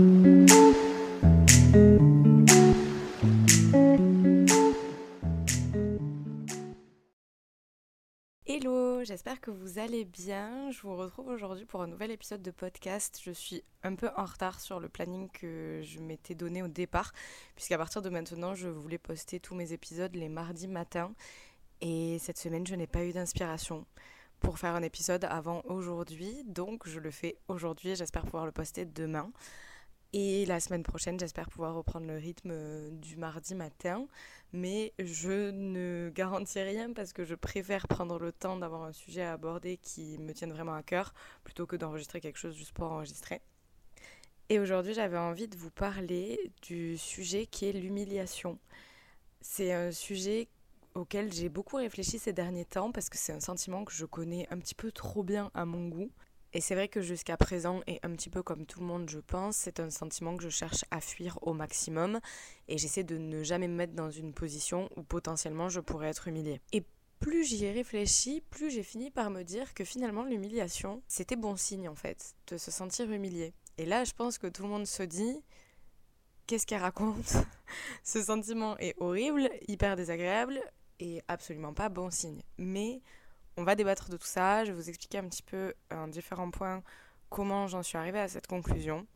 Hello, j'espère que vous allez bien. Je vous retrouve aujourd'hui pour un nouvel épisode de podcast. Je suis un peu en retard sur le planning que je m'étais donné au départ, puisqu'à partir de maintenant, je voulais poster tous mes épisodes les mardis matins. Et cette semaine, je n'ai pas eu d'inspiration pour faire un épisode avant aujourd'hui, donc je le fais aujourd'hui et j'espère pouvoir le poster demain. Et la semaine prochaine, j'espère pouvoir reprendre le rythme euh, du mardi matin. Mais je ne garantis rien parce que je préfère prendre le temps d'avoir un sujet à aborder qui me tienne vraiment à cœur plutôt que d'enregistrer quelque chose juste pour enregistrer. Et aujourd'hui, j'avais envie de vous parler du sujet qui est l'humiliation. C'est un sujet auquel j'ai beaucoup réfléchi ces derniers temps parce que c'est un sentiment que je connais un petit peu trop bien à mon goût et c'est vrai que jusqu'à présent, et un petit peu comme tout le monde je pense, c'est un sentiment que je cherche à fuir au maximum et j'essaie de ne jamais me mettre dans une position où potentiellement je pourrais être humiliée. Et plus j'y ai réfléchi, plus j'ai fini par me dire que finalement l'humiliation, c'était bon signe en fait, de se sentir humilié. Et là, je pense que tout le monde se dit, qu'est-ce qu'elle raconte Ce sentiment est horrible, hyper désagréable et absolument pas bon signe. Mais on va débattre de tout ça, je vais vous expliquer un petit peu en différents points comment j'en suis arrivée à cette conclusion.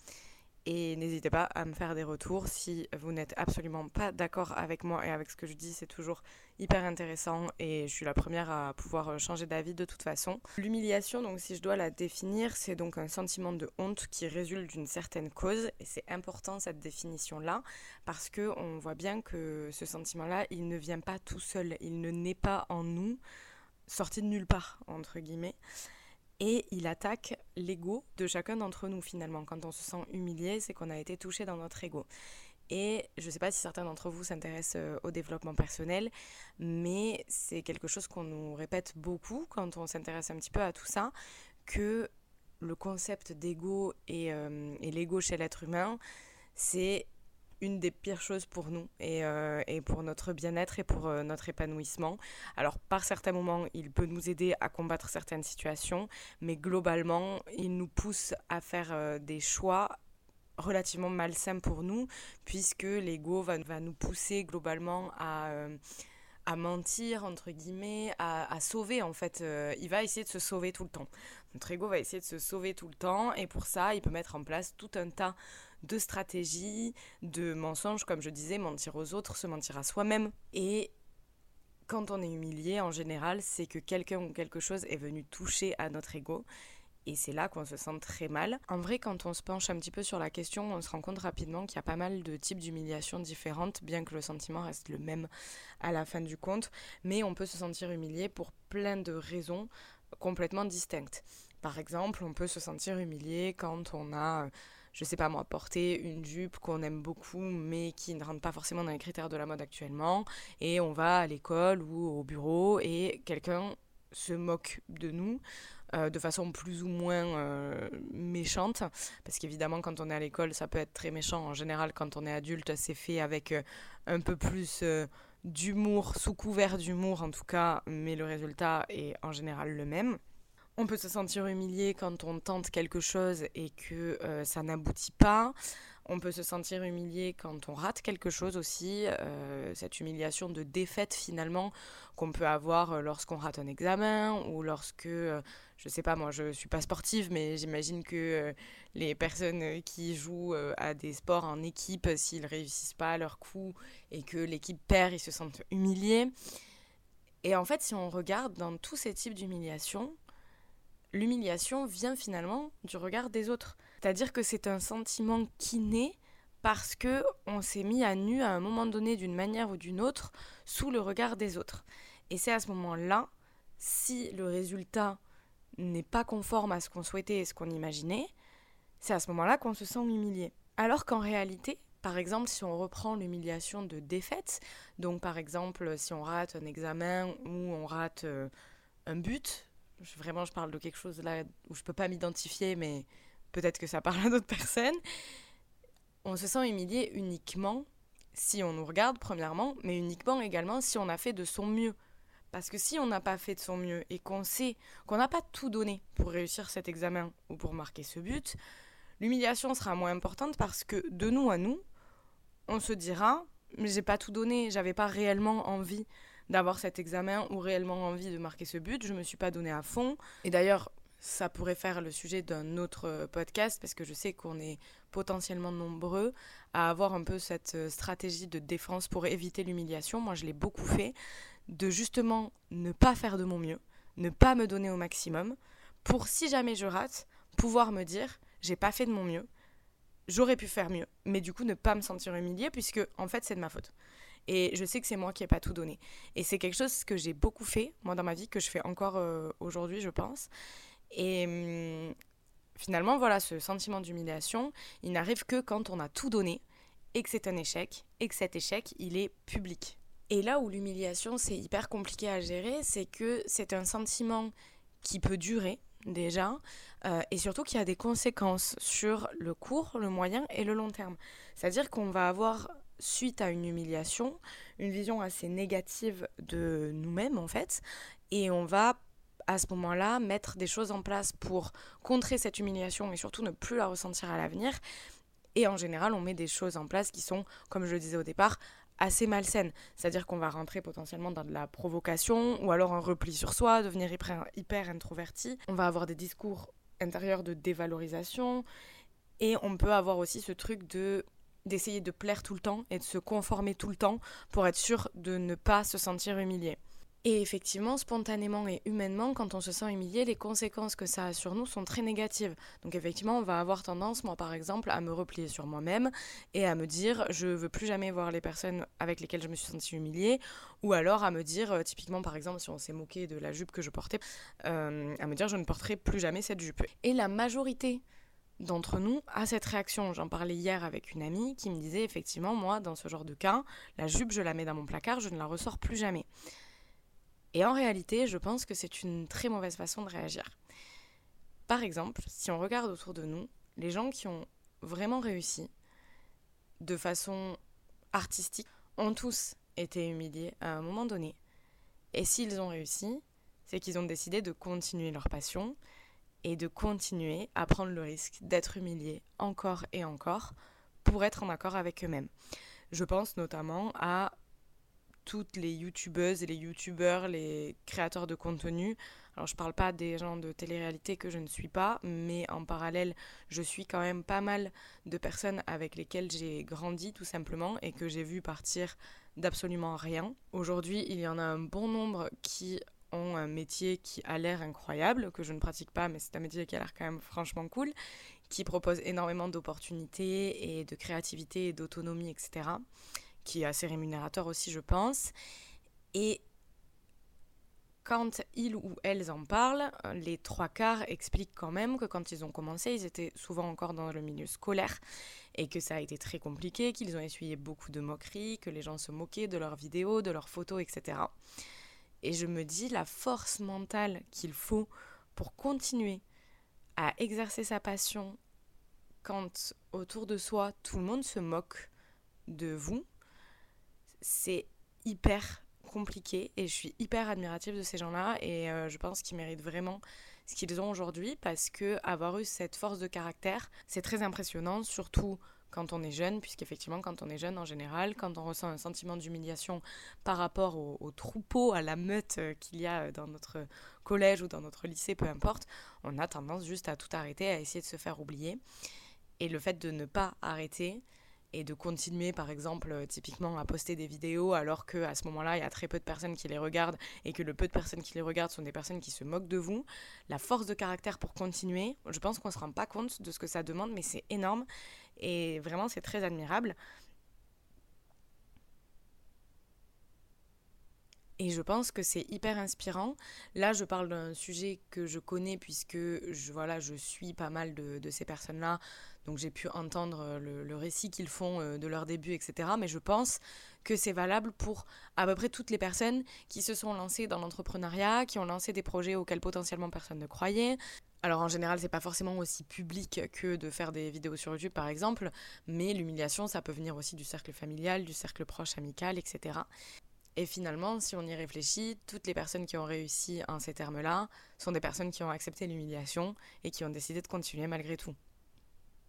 Et n'hésitez pas à me faire des retours si vous n'êtes absolument pas d'accord avec moi et avec ce que je dis. C'est toujours hyper intéressant et je suis la première à pouvoir changer d'avis de toute façon. L'humiliation, donc si je dois la définir, c'est donc un sentiment de honte qui résulte d'une certaine cause. Et c'est important cette définition-là parce que on voit bien que ce sentiment-là, il ne vient pas tout seul, il ne naît pas en nous sorti de nulle part, entre guillemets. Et il attaque l'ego de chacun d'entre nous finalement. Quand on se sent humilié, c'est qu'on a été touché dans notre ego. Et je ne sais pas si certains d'entre vous s'intéressent euh, au développement personnel, mais c'est quelque chose qu'on nous répète beaucoup quand on s'intéresse un petit peu à tout ça, que le concept d'ego et, euh, et l'ego chez l'être humain, c'est une des pires choses pour nous et, euh, et pour notre bien-être et pour euh, notre épanouissement. Alors par certains moments, il peut nous aider à combattre certaines situations, mais globalement, il nous pousse à faire euh, des choix relativement malsains pour nous, puisque l'ego va, va, nous pousser globalement à à mentir, entre guillemets, à, à sauver en fait. il va essayer de se sauver tout le temps. Notre ego va essayer de se sauver tout le temps et pour ça, il peut mettre en place tout un tas de stratégies, de mensonges, comme je disais, mentir aux autres, se mentir à soi-même. Et quand on est humilié, en général, c'est que quelqu'un ou quelque chose est venu toucher à notre ego. Et c'est là qu'on se sent très mal. En vrai, quand on se penche un petit peu sur la question, on se rend compte rapidement qu'il y a pas mal de types d'humiliation différentes, bien que le sentiment reste le même à la fin du compte. Mais on peut se sentir humilié pour plein de raisons complètement distinctes. Par exemple, on peut se sentir humilié quand on a je sais pas moi, porter une jupe qu'on aime beaucoup mais qui ne rentre pas forcément dans les critères de la mode actuellement, et on va à l'école ou au bureau et quelqu'un se moque de nous euh, de façon plus ou moins euh, méchante, parce qu'évidemment quand on est à l'école ça peut être très méchant, en général quand on est adulte c'est fait avec euh, un peu plus d'humour, sous couvert d'humour en tout cas, mais le résultat est en général le même. On peut se sentir humilié quand on tente quelque chose et que euh, ça n'aboutit pas. On peut se sentir humilié quand on rate quelque chose aussi, euh, cette humiliation de défaite finalement qu'on peut avoir euh, lorsqu'on rate un examen ou lorsque, je sais pas, moi je suis pas sportive, mais j'imagine que les personnes qui jouent à des sports en équipe, s'ils réussissent pas à leur coup et que l'équipe perd, ils se sentent humiliés. Et en fait, si on regarde dans tous ces types d'humiliation, l'humiliation vient finalement du regard des autres. C'est-à-dire que c'est un sentiment qui naît parce que on s'est mis à nu à un moment donné d'une manière ou d'une autre sous le regard des autres. Et c'est à ce moment-là, si le résultat n'est pas conforme à ce qu'on souhaitait et ce qu'on imaginait, c'est à ce moment-là qu'on se sent humilié. Alors qu'en réalité, par exemple, si on reprend l'humiliation de défaite, donc par exemple si on rate un examen ou on rate euh, un but, vraiment, je parle de quelque chose là où je peux pas m'identifier, mais peut-être que ça parle à d'autres personnes. On se sent humilié uniquement si on nous regarde, premièrement, mais uniquement également si on a fait de son mieux. Parce que si on n'a pas fait de son mieux et qu'on sait qu'on n'a pas tout donné pour réussir cet examen ou pour marquer ce but, L'humiliation sera moins importante parce que de nous à nous, on se dira, j'ai pas tout donné, j'avais pas réellement envie d'avoir cet examen ou réellement envie de marquer ce but, je me suis pas donné à fond. Et d'ailleurs, ça pourrait faire le sujet d'un autre euh, podcast parce que je sais qu'on est potentiellement nombreux à avoir un peu cette euh, stratégie de défense pour éviter l'humiliation. Moi, je l'ai beaucoup fait, de justement ne pas faire de mon mieux, ne pas me donner au maximum, pour si jamais je rate, pouvoir me dire j'ai pas fait de mon mieux, j'aurais pu faire mieux, mais du coup ne pas me sentir humiliée puisque en fait c'est de ma faute. Et je sais que c'est moi qui n'ai pas tout donné. Et c'est quelque chose que j'ai beaucoup fait, moi, dans ma vie, que je fais encore euh, aujourd'hui, je pense. Et hum, finalement, voilà, ce sentiment d'humiliation, il n'arrive que quand on a tout donné et que c'est un échec, et que cet échec, il est public. Et là où l'humiliation, c'est hyper compliqué à gérer, c'est que c'est un sentiment qui peut durer déjà, euh, et surtout qu'il y a des conséquences sur le court, le moyen et le long terme. C'est-à-dire qu'on va avoir, suite à une humiliation, une vision assez négative de nous-mêmes, en fait, et on va à ce moment-là, mettre des choses en place pour contrer cette humiliation et surtout ne plus la ressentir à l'avenir. Et en général, on met des choses en place qui sont, comme je le disais au départ, assez malsaines. C'est-à-dire qu'on va rentrer potentiellement dans de la provocation ou alors un repli sur soi, devenir hyper, hyper introverti. On va avoir des discours intérieurs de dévalorisation et on peut avoir aussi ce truc de d'essayer de plaire tout le temps et de se conformer tout le temps pour être sûr de ne pas se sentir humilié. Et effectivement, spontanément et humainement, quand on se sent humilié, les conséquences que ça a sur nous sont très négatives. Donc effectivement, on va avoir tendance, moi par exemple, à me replier sur moi-même et à me dire je veux plus jamais voir les personnes avec lesquelles je me suis sentie humiliée, ou alors à me dire, euh, typiquement par exemple, si on s'est moqué de la jupe que je portais, euh, à me dire je ne porterai plus jamais cette jupe. Et la majorité d'entre nous a cette réaction. J'en parlais hier avec une amie qui me disait effectivement, moi, dans ce genre de cas, la jupe, je la mets dans mon placard, je ne la ressors plus jamais. Et en réalité, je pense que c'est une très mauvaise façon de réagir. Par exemple, si on regarde autour de nous, les gens qui ont vraiment réussi de façon artistique ont tous été humiliés à un moment donné. Et s'ils ont réussi, c'est qu'ils ont décidé de continuer leur passion et de continuer à prendre le risque d'être humiliés encore et encore pour être en accord avec eux-mêmes. Je pense notamment à toutes les youtubeuses et les youtubeurs, les créateurs de contenu. Alors je parle pas des gens de télé-réalité que je ne suis pas, mais en parallèle, je suis quand même pas mal de personnes avec lesquelles j'ai grandi tout simplement et que j'ai vu partir d'absolument rien. Aujourd'hui, il y en a un bon nombre qui un métier qui a l'air incroyable, que je ne pratique pas, mais c'est un métier qui a l'air quand même franchement cool, qui propose énormément d'opportunités et de créativité et d'autonomie, etc qui est assez rémunérateur aussi, je pense. Et quand ils ou elles en parlent, les trois quarts expliquent quand même que quand ils ont commencé, ils étaient souvent encore dans le milieu scolaire et que ça a été très compliqué, qu'ils ont essuyé beaucoup de moqueries, que les gens se moquaient de leurs vidéos, de leurs photos, etc. Et je me dis la force mentale qu'il faut pour continuer à exercer sa passion quand autour de soi tout le monde se moque de vous, c'est hyper compliqué et je suis hyper admirative de ces gens-là et euh, je pense qu'ils méritent vraiment ce qu'ils ont aujourd'hui parce que avoir eu cette force de caractère, c'est très impressionnant, surtout quand on est jeune, puisqu'effectivement, quand on est jeune en général, quand on ressent un sentiment d'humiliation par rapport au, troupeau, à la meute euh, qu'il y a dans notre collège ou dans notre lycée, peu importe, on a tendance juste à tout arrêter, à essayer de se faire oublier. Et le fait de ne pas arrêter, et de continuer par exemple euh, typiquement à poster des vidéos alors que à ce moment-là il y a très peu de personnes qui les regardent et que le peu de personnes qui les regardent sont des personnes qui se moquent de vous, la force de caractère pour continuer, je pense qu'on se rend pas compte de ce que ça demande mais c'est énorme et vraiment c'est très admirable. Et je pense que c'est hyper inspirant. Là, je parle d'un sujet que je connais puisque je, voilà, je suis pas mal de, ces personnes-là donc j'ai pu entendre euh, le, récit qu'ils font euh, de leur début, etc. Mais je pense que c'est valable pour à peu près toutes les personnes qui se sont lancées dans l'entrepreneuriat, qui ont lancé des projets auxquels potentiellement personne ne croyait. Alors en général, c'est pas forcément aussi public que de faire des vidéos sur YouTube par exemple, mais l'humiliation, ça peut venir aussi du cercle familial, du cercle proche, amical, etc. Et finalement, si on y réfléchit, toutes les personnes qui ont réussi en ces termes-là sont des personnes qui ont accepté l'humiliation et qui ont décidé de continuer malgré tout.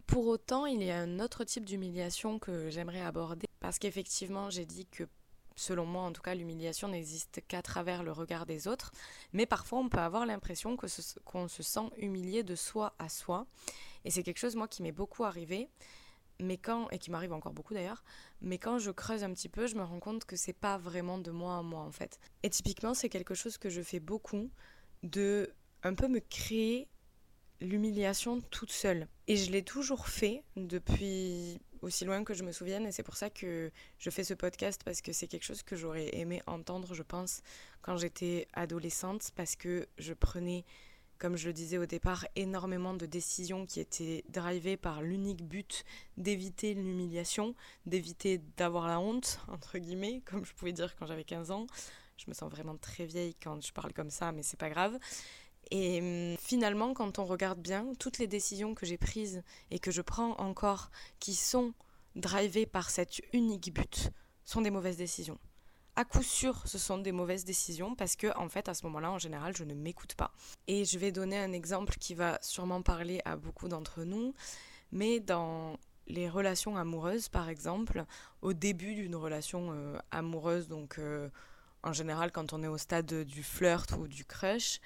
Pour autant, il y a un autre type d'humiliation que j'aimerais aborder parce qu'effectivement, j'ai dit que selon moi en tout cas, l'humiliation n'existe qu'à travers le regard des autres, mais parfois on peut avoir l'impression qu'on se sent humilié de soi à soi, et c'est quelque chose moi qui m'est beaucoup arrivé, mais quand et qui m'arrive encore beaucoup d'ailleurs, mais quand je creuse un petit peu, je me rends compte que c'est pas vraiment de moi à moi en fait. Et typiquement, c'est quelque chose que je fais beaucoup de un peu me créer l'humiliation toute seule. Et je l'ai toujours fait depuis aussi loin que je me souvienne et c'est pour ça que je fais ce podcast parce que c'est quelque chose que j'aurais aimé entendre, je pense, quand j'étais adolescente parce que je prenais, comme je le disais au départ, énormément de décisions qui étaient drivées par l'unique but d'éviter l'humiliation, d'éviter d'avoir la honte, entre guillemets, comme je pouvais dire quand j'avais 15 ans. Je me sens vraiment très vieille quand je parle comme ça, mais c'est pas grave. Et hum, finalement, quand on regarde bien, toutes les décisions que j'ai prises et que je prends encore, qui sont drivées par cet unique but, sont des mauvaises décisions. À coup sûr, ce sont des mauvaises décisions parce que, en fait, à ce moment-là, en général, je ne m'écoute pas. Et je vais donner un exemple qui va sûrement parler à beaucoup d'entre nous, mais dans les relations amoureuses, par exemple, au début d'une relation euh, amoureuse, donc euh, en général, quand on est au stade du flirt ou du crush,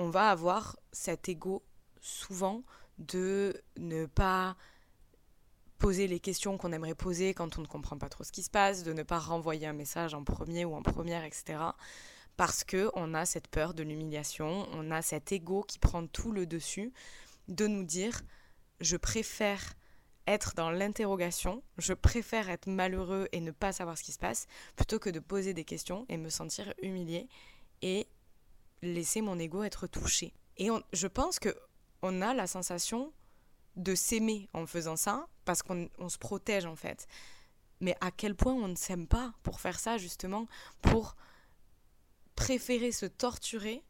on va avoir cet ego souvent de ne pas poser les questions qu'on aimerait poser quand on ne comprend pas trop ce qui se passe, de ne pas renvoyer un message en premier ou en première, etc. Parce que on a cette peur de l'humiliation, on a cet ego qui prend tout le dessus, de nous dire je préfère être dans l'interrogation, je préfère être malheureux et ne pas savoir ce qui se passe, plutôt que de poser des questions et me sentir humilié et laisser mon ego être touché. Et je pense que on a la sensation de s'aimer en faisant ça, parce qu'on se protège en fait. Mais à quel point on ne s'aime pas pour faire ça justement, pour préférer se torturer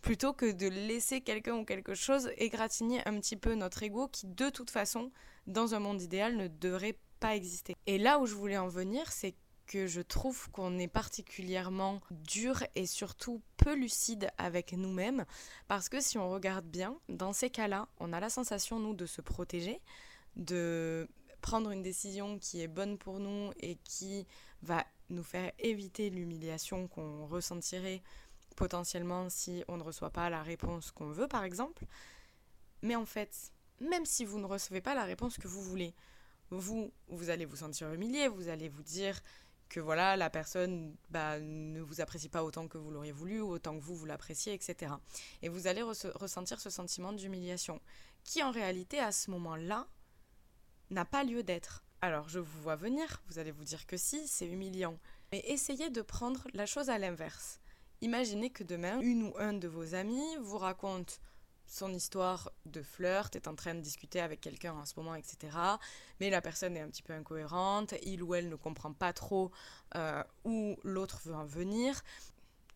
plutôt que de laisser quelqu'un ou quelque chose égratigner un petit peu notre ego qui de toute façon, dans un monde idéal, ne devrait pas exister. Et là où je voulais en venir, c'est que je trouve qu'on est particulièrement dur et surtout peu lucide avec nous-mêmes parce que si on regarde bien, dans ces cas-là, on a la sensation, nous, de se protéger, de prendre une décision qui est bonne pour nous et qui va nous faire éviter l'humiliation qu'on ressentirait potentiellement si on ne reçoit pas la réponse qu'on veut, par exemple. Mais en fait, même si vous ne recevez pas la réponse que vous voulez, vous, vous allez vous sentir humilié, vous allez vous dire que voilà, la personne bah, ne vous apprécie pas autant que vous l'auriez voulu, ou autant que vous, vous l'appréciez, etc. Et vous allez ressentir ce sentiment d'humiliation, qui en réalité, à ce moment-là, n'a pas lieu d'être. Alors, je vous vois venir, vous allez vous dire que si, c'est humiliant. Mais essayez de prendre la chose à l'inverse. Imaginez que demain, une ou un de vos amis vous raconte son histoire de flirt, est en train de discuter avec quelqu'un en ce moment, etc. Mais la personne est un petit peu incohérente, il ou elle ne comprend pas trop euh, où l'autre veut en venir.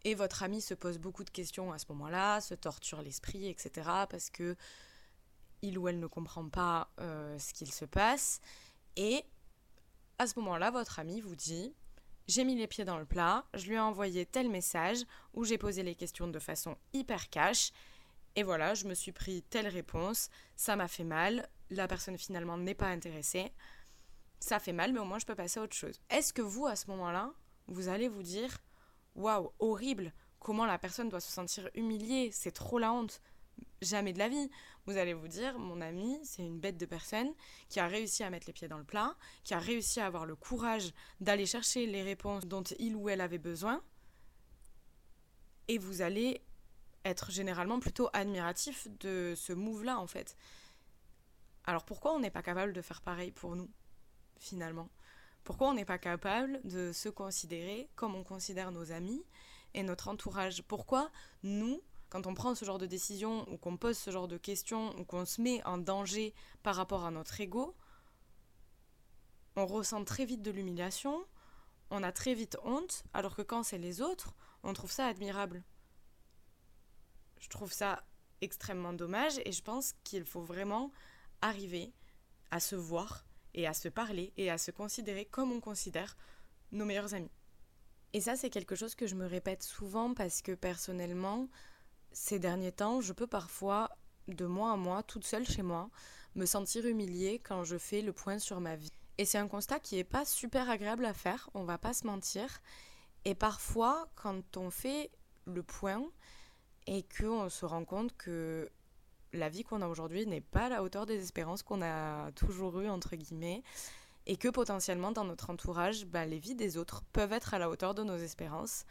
Et votre ami se pose beaucoup de questions à ce moment-là, se torture l'esprit, etc. Parce que il ou elle ne comprend pas euh, ce qu'il se passe. Et à ce moment-là, votre ami vous dit j'ai mis les pieds dans le plat, je lui ai envoyé tel message où j'ai posé les questions de façon hyper cash et voilà, je me suis pris telle réponse, ça m'a fait mal, la personne finalement n'est pas intéressée, ça fait mal, mais au moins je peux passer à autre chose. Est-ce que vous, à ce moment-là, vous allez vous dire, waouh, horrible, comment la personne doit se sentir humiliée, c'est trop la honte Jamais de la vie. Vous allez vous dire, mon ami, c'est une bête de personne qui a réussi à mettre les pieds dans le plat, qui a réussi à avoir le courage d'aller chercher les réponses dont il ou elle avait besoin. Et vous allez être généralement plutôt admiratif de ce move-là, en fait. Alors pourquoi on n'est pas capable de faire pareil pour nous, finalement? Pourquoi on n'est pas capable de se considérer comme on considère nos amis et notre entourage? Pourquoi nous, quand on prend ce genre de décision ou qu'on pose ce genre de questions ou qu'on se met en danger par rapport à notre ego, on ressent très vite de l'humiliation, on a très vite honte, alors que quand c'est les autres, on trouve ça admirable. Je trouve ça extrêmement dommage et je pense qu'il faut vraiment arriver à se voir et à se parler et à se considérer comme on considère nos meilleurs amis. Et ça, c'est quelque chose que je me répète souvent parce que personnellement, ces derniers temps, je peux parfois, de mois à mois, toute seule chez moi, me sentir humiliée quand je fais le point sur ma vie. Et c'est un constat qui n'est pas super agréable à faire, on va pas se mentir. Et parfois, quand on fait le point et qu'on se rend compte que la vie qu'on a aujourd'hui n'est pas à la hauteur des espérances qu'on a toujours eues, entre guillemets, et que potentiellement dans notre entourage, bah, les vies des autres peuvent être à la hauteur de nos espérances.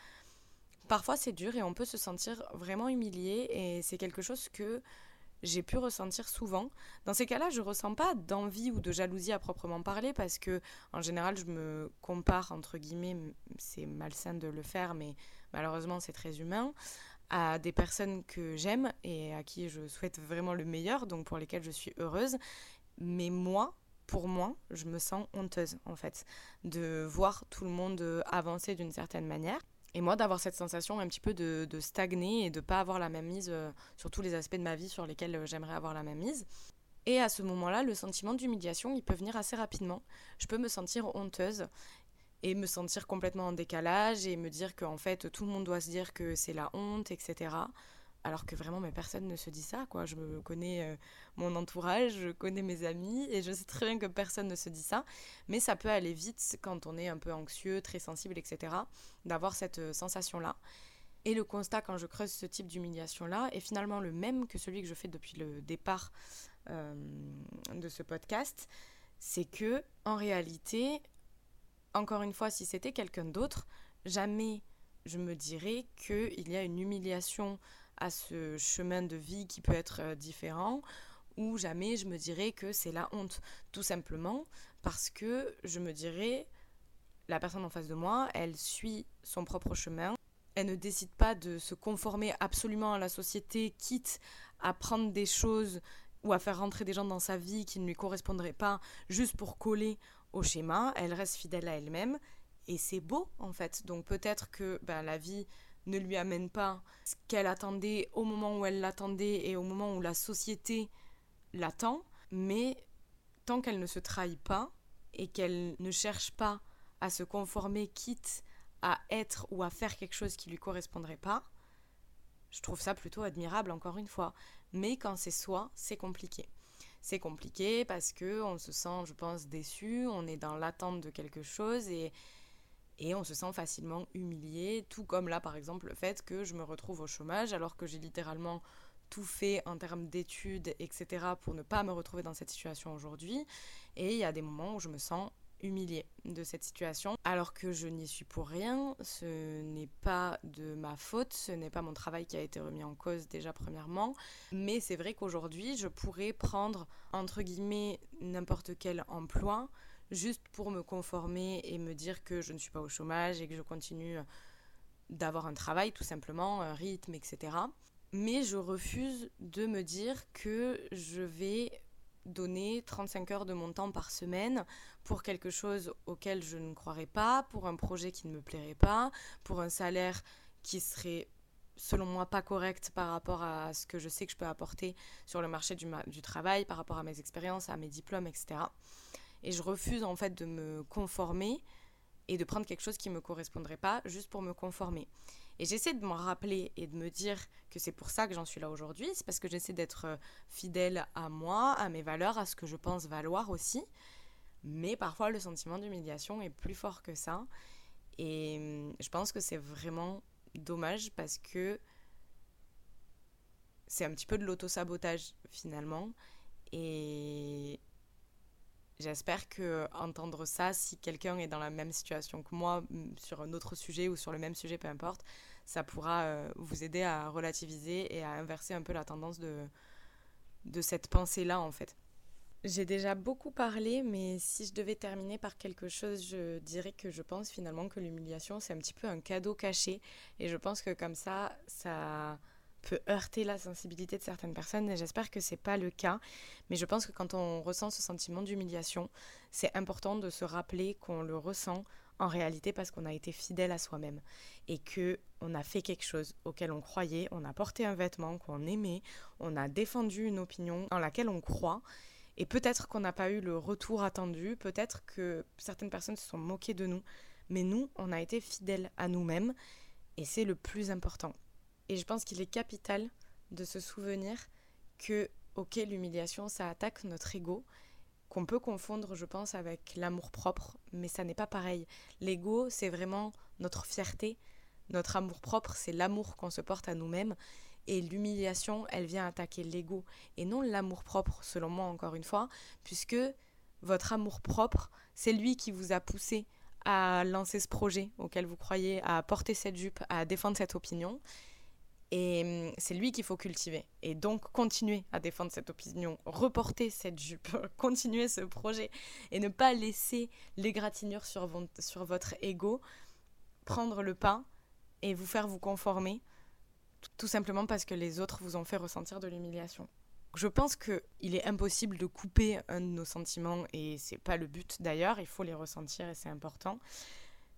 Parfois c'est dur et on peut se sentir vraiment humilié et c'est quelque chose que j'ai pu ressentir souvent. Dans ces cas-là, je ressens pas d'envie ou de jalousie à proprement parler parce que en général, je me compare entre guillemets, c'est malsain de le faire mais malheureusement, c'est très humain à des personnes que j'aime et à qui je souhaite vraiment le meilleur, donc pour lesquelles je suis heureuse. Mais moi, pour moi, je me sens honteuse en fait de voir tout le monde avancer d'une certaine manière. Et moi, d'avoir cette sensation un petit peu de, stagner et de ne pas avoir la même mise euh, sur tous les aspects de ma vie sur lesquels euh, j'aimerais avoir la même mise. Et à ce moment-là, le sentiment d'humiliation, il peut venir assez rapidement. Je peux me sentir honteuse et me sentir complètement en décalage et me dire qu'en fait tout le monde doit se dire que c'est la honte, etc. Alors que vraiment, mais personne ne se dit ça, quoi. Je connais euh, mon entourage, je connais mes amis, et je sais très bien que personne ne se dit ça. Mais ça peut aller vite quand on est un peu anxieux, très sensible, etc. D'avoir cette euh, sensation-là. Et le constat quand je creuse ce type d'humiliation-là est finalement le même que celui que je fais depuis le départ euh, de ce podcast. C'est que, en réalité, encore une fois, si c'était quelqu'un d'autre, jamais je me dirais qu'il y a une humiliation à ce chemin de vie qui peut être euh, différent, ou jamais je me dirais que c'est la honte. Tout simplement parce que je me dirais, la personne en face de moi, elle suit son propre chemin. Elle ne décide pas de se conformer absolument à la société, quitte à prendre des choses ou à faire rentrer des gens dans sa vie qui ne lui correspondraient pas juste pour coller au schéma, elle reste fidèle à elle-même et c'est beau en fait. Donc peut-être que ben, la vie ne lui amène pas ce qu'elle attendait au moment où elle l'attendait et au moment où la société l'attend, mais tant qu'elle ne se trahit pas et qu'elle ne cherche pas à se conformer quitte à être ou à faire quelque chose qui lui correspondrait pas, je trouve ça plutôt admirable encore une fois. Mais quand c'est soi, c'est compliqué c'est compliqué parce que on se sent, je pense, déçu, on est dans l'attente de quelque chose et, et on se sent facilement humilié, tout comme là par exemple le fait que je me retrouve au chômage alors que j'ai littéralement tout fait en termes d'études, etc., pour ne pas me retrouver dans cette situation aujourd'hui. Et il y a des moments où je me sens humiliée de cette situation, alors que je n'y suis pour rien, ce n'est pas de ma faute, ce n'est pas mon travail qui a été remis en cause déjà premièrement, mais c'est vrai qu'aujourd'hui je pourrais prendre entre guillemets n'importe quel emploi juste pour me conformer et me dire que je ne suis pas au chômage et que je continue d'avoir un travail tout simplement, un rythme, etc. Mais je refuse de me dire que je vais donner 35 heures de mon temps par semaine pour quelque chose auquel je ne croirais pas, pour un projet qui ne me plairait pas, pour un salaire qui serait selon moi pas correct par rapport à ce que je sais que je peux apporter sur le marché du, travail, par rapport à mes expériences, à mes diplômes, etc. Et je refuse en fait de me conformer et de prendre quelque chose qui ne me correspondrait pas juste pour me conformer. Et j'essaie de m'en rappeler et de me dire que c'est pour ça que j'en suis là aujourd'hui. C'est parce que j'essaie d'être euh, fidèle à moi, à mes valeurs, à ce que je pense valoir aussi. Mais parfois, le sentiment d'humiliation est plus fort que ça. Et hum, je pense que c'est vraiment dommage parce que c'est un petit peu de l'auto-sabotage finalement. Et J'espère que entendre ça, si quelqu'un est dans la même situation que moi, sur un autre sujet ou sur le même sujet, peu importe, ça pourra euh, vous aider à relativiser et à inverser un peu la tendance de, de cette pensée-là, en fait. J'ai déjà beaucoup parlé, mais si je devais terminer par quelque chose, je dirais que je pense finalement que l'humiliation, c'est un petit peu un cadeau caché. Et je pense que comme ça, ça peut heurter la sensibilité de certaines personnes et j'espère que c'est pas le cas. Mais je pense que quand on ressent ce sentiment d'humiliation, c'est important de se rappeler qu'on le ressent en réalité parce qu'on a été fidèle à soi-même et que on a fait quelque chose auquel on croyait, on a porté un vêtement qu'on aimait, on a défendu une opinion en laquelle on croit et peut-être qu'on n'a pas eu le retour attendu, peut-être que certaines personnes se sont moquées de nous, mais nous, on a été fidèles à nous-mêmes et c'est le plus important. Et je pense qu'il est capital de se souvenir que ok, l'humiliation, ça attaque notre ego, qu'on peut confondre, je pense, avec l'amour-propre, mais ça n'est pas pareil. L'ego, c'est vraiment notre fierté, notre amour-propre, c'est l'amour qu'on se porte à nous-mêmes, et l'humiliation, elle vient attaquer l'ego, et non l'amour-propre, selon moi, encore une fois, puisque votre amour-propre, c'est lui qui vous a poussé à lancer ce projet auquel vous croyez, à porter cette jupe, à défendre cette opinion. Et hum, c'est lui qu'il faut cultiver. Et donc continuer à défendre cette opinion, reporter cette jupe, continuer ce projet et ne pas laisser l'égratignure sur, sur votre ego prendre le pas et vous faire vous conformer, tout simplement parce que les autres vous ont fait ressentir de l'humiliation. Je pense qu'il est impossible de couper un de nos sentiments et c'est pas le but d'ailleurs, il faut les ressentir et c'est important.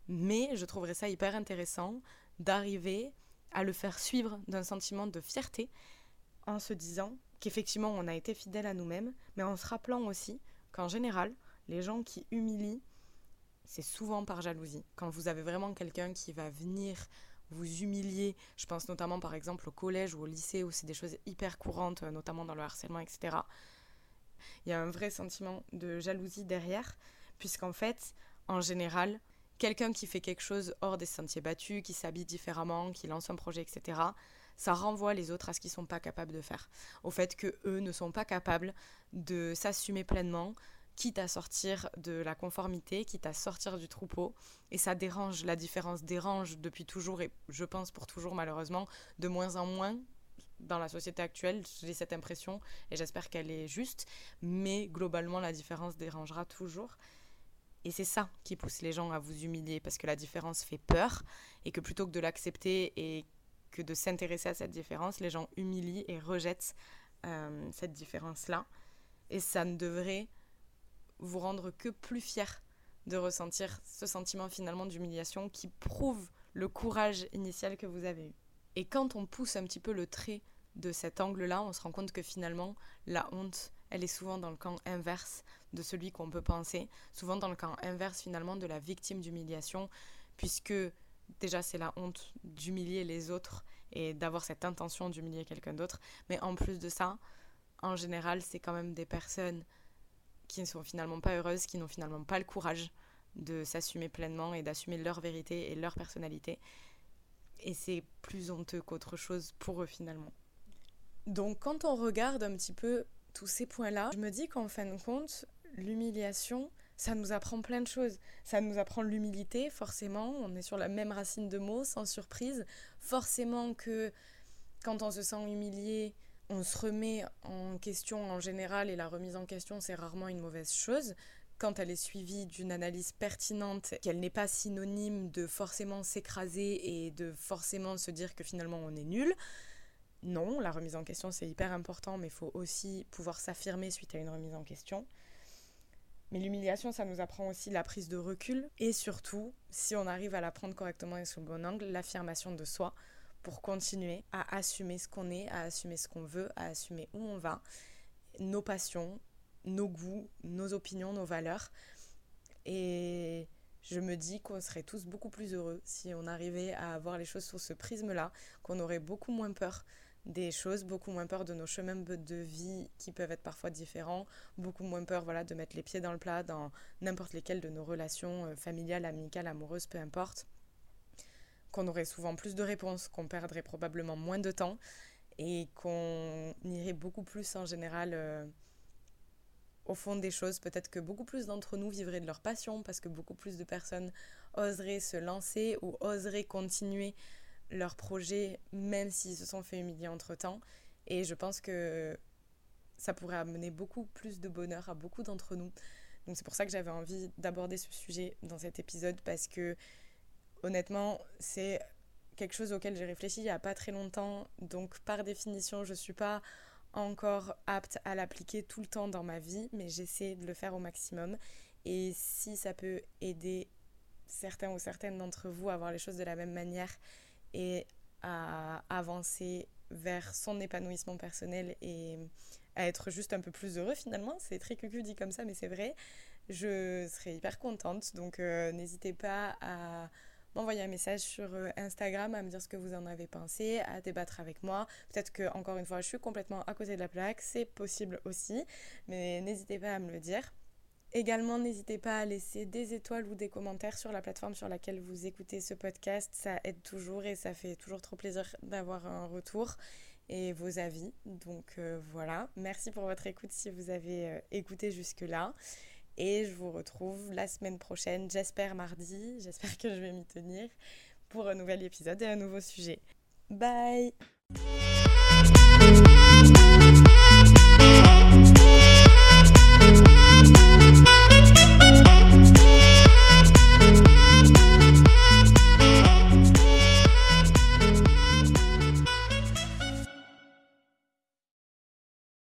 Mais je trouverais ça hyper intéressant d'arriver à le faire suivre d'un sentiment de fierté en se disant qu'effectivement on a été fidèle à nous-mêmes, mais en se rappelant aussi qu'en général, les gens qui humilient, c'est souvent par jalousie. Quand vous avez vraiment quelqu'un qui va venir vous humilier, je pense notamment par exemple au collège ou au lycée où c'est des choses hyper courantes, notamment dans le harcèlement, etc. Il y a un vrai sentiment de jalousie derrière, puisqu'en fait, en général, quelqu'un qui fait quelque chose hors des sentiers battus, qui s'habille différemment, qui lance un projet, etc., ça renvoie les autres à ce qu'ils ne sont pas capables de faire. Au fait que eux ne sont pas capables de s'assumer pleinement, quitte à sortir de la conformité, quitte à sortir du troupeau. Et ça dérange, la différence dérange depuis toujours, et je pense pour toujours malheureusement, de moins en moins dans la société actuelle. J'ai cette impression, et j'espère qu'elle est juste, mais globalement la différence dérangera toujours. Et c'est ça qui pousse les gens à vous humilier, parce que la différence fait peur, et que plutôt que de l'accepter et que de s'intéresser à cette différence, les gens humilient et rejettent euh, cette différence-là. Et ça ne devrait vous rendre que plus fier de ressentir ce sentiment finalement d'humiliation qui prouve le courage initial que vous avez eu. Et quand on pousse un petit peu le trait de cet angle-là, on se rend compte que finalement, la honte, elle est souvent dans le camp inverse de celui qu'on peut penser, souvent dans le camp inverse finalement de la victime d'humiliation, puisque déjà c'est la honte d'humilier les autres et d'avoir cette intention d'humilier quelqu'un d'autre, mais en plus de ça, en général, c'est quand même des personnes qui ne sont finalement pas heureuses, qui n'ont finalement pas le courage de s'assumer pleinement et d'assumer leur vérité et leur personnalité. Et c'est plus honteux qu'autre chose pour eux finalement. Donc quand on regarde un petit peu tous ces points-là, je me dis qu'en fin de compte, l'humiliation, ça nous apprend plein de choses. Ça nous apprend l'humilité, forcément. On est sur la même racine de mots, sans surprise. Forcément que quand on se sent humilié, on se remet en question en général et la remise en question, c'est rarement une mauvaise chose. Quand elle est suivie d'une analyse pertinente, qu'elle n'est pas synonyme de forcément s'écraser et de forcément se dire que finalement on est nul. Non, la remise en question c'est hyper important, mais il faut aussi pouvoir s'affirmer suite à une remise en question. Mais l'humiliation, ça nous apprend aussi la prise de recul et surtout, si on arrive à la prendre correctement et sous le bon angle, l'affirmation de soi pour continuer à assumer ce qu'on est, à assumer ce qu'on veut, à assumer où on va, nos passions, nos goûts, nos opinions, nos valeurs. Et je me dis qu'on serait tous beaucoup plus heureux si on arrivait à voir les choses sous ce prisme-là, qu'on aurait beaucoup moins peur des choses, beaucoup moins peur de nos chemins de vie qui peuvent être parfois différents, beaucoup moins peur voilà, de mettre les pieds dans le plat dans n'importe lesquelles de nos relations euh, familiales, amicales, amoureuses, peu importe, qu'on aurait souvent plus de réponses, qu'on perdrait probablement moins de temps et qu'on irait beaucoup plus en général euh, au fond des choses. Peut-être que beaucoup plus d'entre nous vivraient de leur passion parce que beaucoup plus de personnes oseraient se lancer ou oseraient continuer leur projet, même s'ils se sont fait humilier entre-temps. Et je pense que ça pourrait amener beaucoup plus de bonheur à beaucoup d'entre nous. Donc c'est pour ça que j'avais envie d'aborder ce sujet dans cet épisode parce que honnêtement, c'est quelque chose auquel j'ai réfléchi il n'y a pas très longtemps. Donc par définition, je ne suis pas encore apte à l'appliquer tout le temps dans ma vie, mais j'essaie de le faire au maximum. Et si ça peut aider certains ou certaines d'entre vous à voir les choses de la même manière et à avancer vers son épanouissement personnel et à être juste un peu plus heureux finalement. C'est très cucu dit comme ça, mais c'est vrai. Je serais hyper contente. Donc euh, n'hésitez pas à m'envoyer un message sur euh, Instagram à me dire ce que vous en avez pensé, à débattre avec moi. Peut-être que, encore une fois, je suis complètement à côté de la plaque, c'est possible aussi, mais n'hésitez pas à me le dire. Également, n'hésitez pas à laisser des étoiles ou des commentaires sur la plateforme sur laquelle vous écoutez ce podcast. Ça aide toujours et ça fait toujours trop plaisir d'avoir un retour et vos avis. Donc euh, voilà, merci pour votre écoute si vous avez euh, écouté jusque-là. Et je vous retrouve la semaine prochaine, j'espère mardi, j'espère que je vais m'y tenir, pour un nouvel épisode et un nouveau sujet. Bye